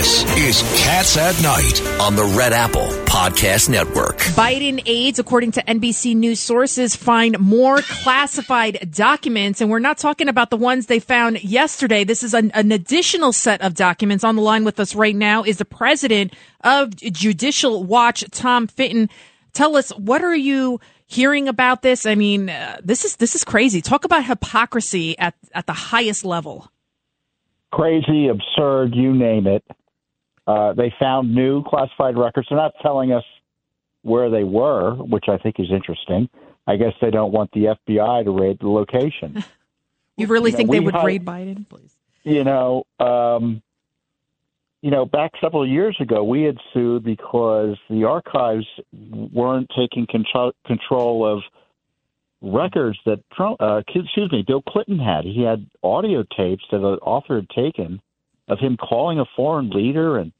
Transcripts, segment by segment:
This is Cats at Night on the Red Apple Podcast Network. Biden aides, according to NBC News sources, find more classified documents. And we're not talking about the ones they found yesterday. This is an, an additional set of documents. On the line with us right now is the president of Judicial Watch, Tom Fitton. Tell us, what are you hearing about this? I mean, uh, this is this is crazy. Talk about hypocrisy at at the highest level. Crazy, absurd, you name it. Uh, they found new classified records. They're not telling us where they were, which I think is interesting. I guess they don't want the FBI to raid the location. you really you think know, they would raid Biden, please? You know, um, you know, back several years ago, we had sued because the archives weren't taking control, control of records that Trump, uh, excuse me, Bill Clinton had. He had audio tapes that an author had taken of him calling a foreign leader and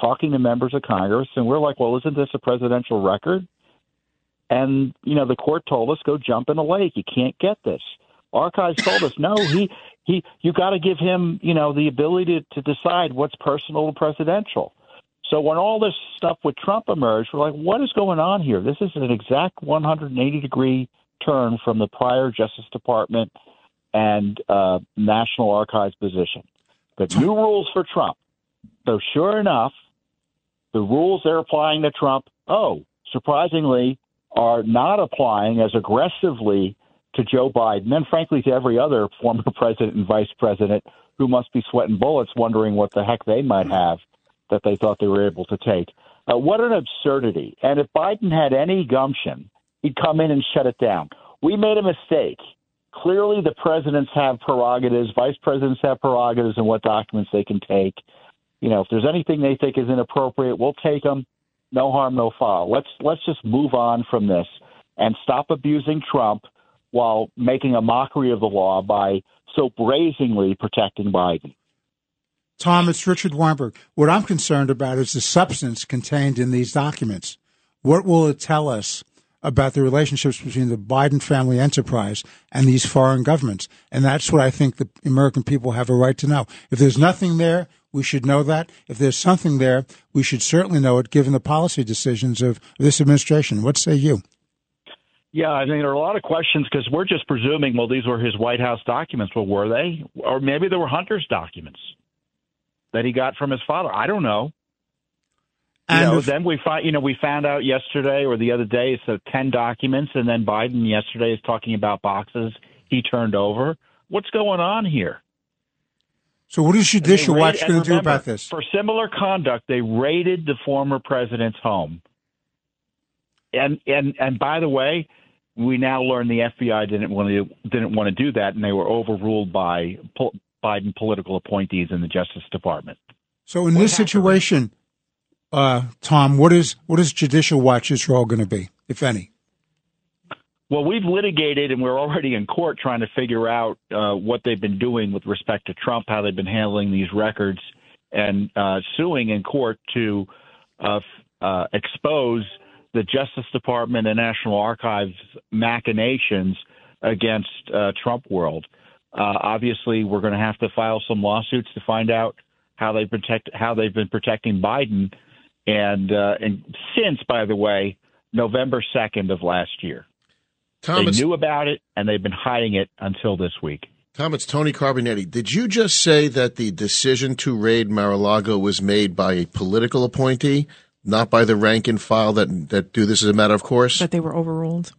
talking to members of Congress. And we're like, well, isn't this a presidential record? And, you know, the court told us, go jump in a lake. You can't get this. Archives told us, no, he, he, you got to give him, you know, the ability to, to decide what's personal and presidential. So when all this stuff with Trump emerged, we're like, what is going on here? This is an exact 180 degree turn from the prior Justice Department and uh, National Archives position. But new rules for Trump. So sure enough, the rules they're applying to Trump, oh, surprisingly, are not applying as aggressively to Joe Biden and frankly to every other former president and vice president who must be sweating bullets wondering what the heck they might have that they thought they were able to take. Uh, what an absurdity. And if Biden had any gumption, he'd come in and shut it down. We made a mistake. Clearly, the presidents have prerogatives, vice presidents have prerogatives in what documents they can take. You know, if there's anything they think is inappropriate, we'll take them. No harm, no foul. Let's let's just move on from this and stop abusing Trump while making a mockery of the law by so brazenly protecting Biden. Tom, it's Richard Weinberg. What I'm concerned about is the substance contained in these documents. What will it tell us about the relationships between the Biden family enterprise and these foreign governments. And that's what I think the American people have a right to know. If there's nothing there, we should know that. If there's something there, we should certainly know it given the policy decisions of this administration. What say you? Yeah, I think there are a lot of questions because we're just presuming, well, these were his White House documents. Well, were they? Or maybe they were Hunter's documents that he got from his father. I don't know. You and know, if, then we find, you know, we found out yesterday or the other day so ten documents, and then Biden yesterday is talking about boxes he turned over. What's going on here? So, what is Judicial Watch going to do about this? For similar conduct, they raided the former president's home, and and and by the way, we now learn the FBI didn't want to didn't want to do that, and they were overruled by Biden political appointees in the Justice Department. So, in what this situation uh, Tom, what is what is Judicial Watch's role going to be, if any? Well, we've litigated and we're already in court trying to figure out uh, what they've been doing with respect to Trump, how they've been handling these records, and uh, suing in court to uh, uh expose the Justice Department and National Archives machinations against uh, Trump world. Uh, obviously, we're going to have to file some lawsuits to find out how they protect how they've been protecting Biden and and since, by the way, November second of last year. Thomas, they knew about it and they've been hiding it until this week. Tom, it's Tony Carbonetti. Did you just say that the decision to raid Mar-a-Lago was made by a political appointee, not by the rank and file that that do this as a matter of course? That they were overruled.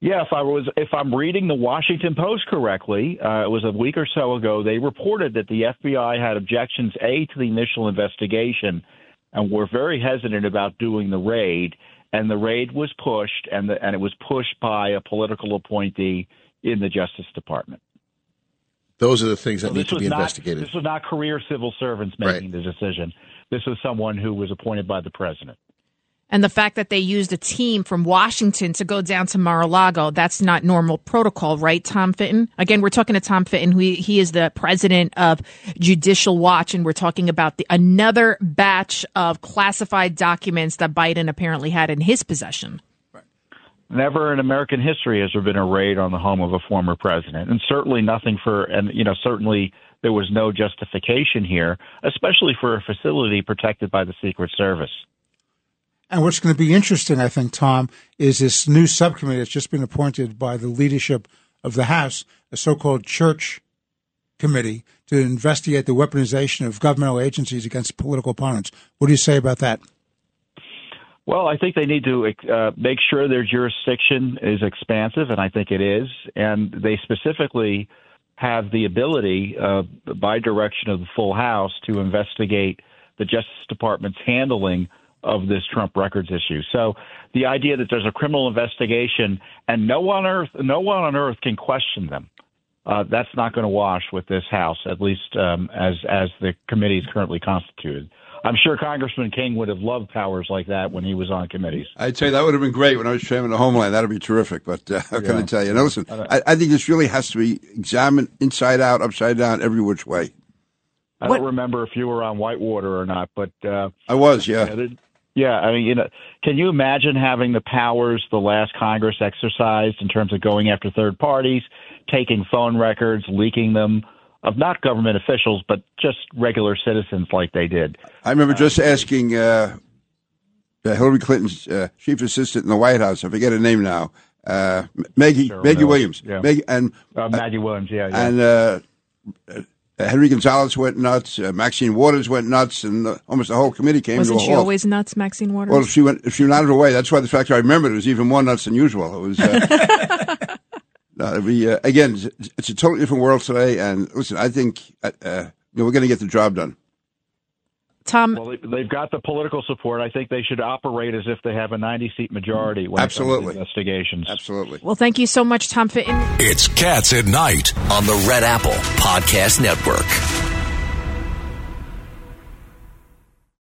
Yeah, if I was, if I'm reading the Washington Post correctly, uh, it was a week or so ago. They reported that the FBI had objections a to the initial investigation and were very hesitant about doing the raid. And the raid was pushed, and the, and it was pushed by a political appointee in the Justice Department. Those are the things that so need to be not, investigated. This was not career civil servants making right. the decision. This was someone who was appointed by the president. And the fact that they used a team from Washington to go down to Mar-a-Lago, that's not normal protocol, right, Tom Fitton? Again, we're talking to Tom Fitton, who he, he is the president of Judicial Watch, and we're talking about the, another batch of classified documents that Biden apparently had in his possession. Never in American history has there been a raid on the home of a former president, and certainly nothing for, and you know, certainly there was no justification here, especially for a facility protected by the Secret Service. And what's going to be interesting, I think, Tom, is this new subcommittee that's just been appointed by the leadership of the House, a so called church committee, to investigate the weaponization of governmental agencies against political opponents. What do you say about that? Well, I think they need to uh, make sure their jurisdiction is expansive, and I think it is. And they specifically have the ability, uh, by direction of the full House, to investigate the Justice Department's handling of this Trump records issue. So the idea that there's a criminal investigation and no one on earth, no one on earth can question them. Uh, that's not going to wash with this House, at least um, as as the committee is currently constituted. I'm sure Congressman King would have loved powers like that when he was on committees. I'd say that would have been great when I was chairman of Homeland. That'd be terrific. But uh, how can I tell you? Now, listen, I, I, think this really has to be examined inside out, upside down, every which way. I what? don't remember if you were on Whitewater or not, but uh, I was. Yeah. Yeah, I mean, you know, can you imagine having the powers the last Congress exercised in terms of going after third parties, taking phone records, leaking them? of not government officials, but just regular citizens like they did. I remember just asking uh, Hillary Clinton's uh, chief assistant in the White House, I forget her name now, uh, Maggie, sure, Maggie Williams. Yeah. Maggie, and, uh, Maggie Williams, yeah. yeah. And uh, uh, Henry Gonzalez went nuts. Maxine Waters went nuts, and almost the whole committee came Wasn't to a she halt. always nuts, Maxine Waters? Well, if she went, if she went out of her way, that's why the fact I remember it was even more nuts than usual. It was. Uh, we, uh, again, it's a totally different world today. And listen, I think uh, uh you know, we're going to get the job done. Tom, well, they've got the political support. I think they should operate as if they have a 90 seat majority when Absolutely. investigations. Absolutely. Well, thank you so much, Tom Fitton. It's Cats at Night on the Red Apple Podcast Network.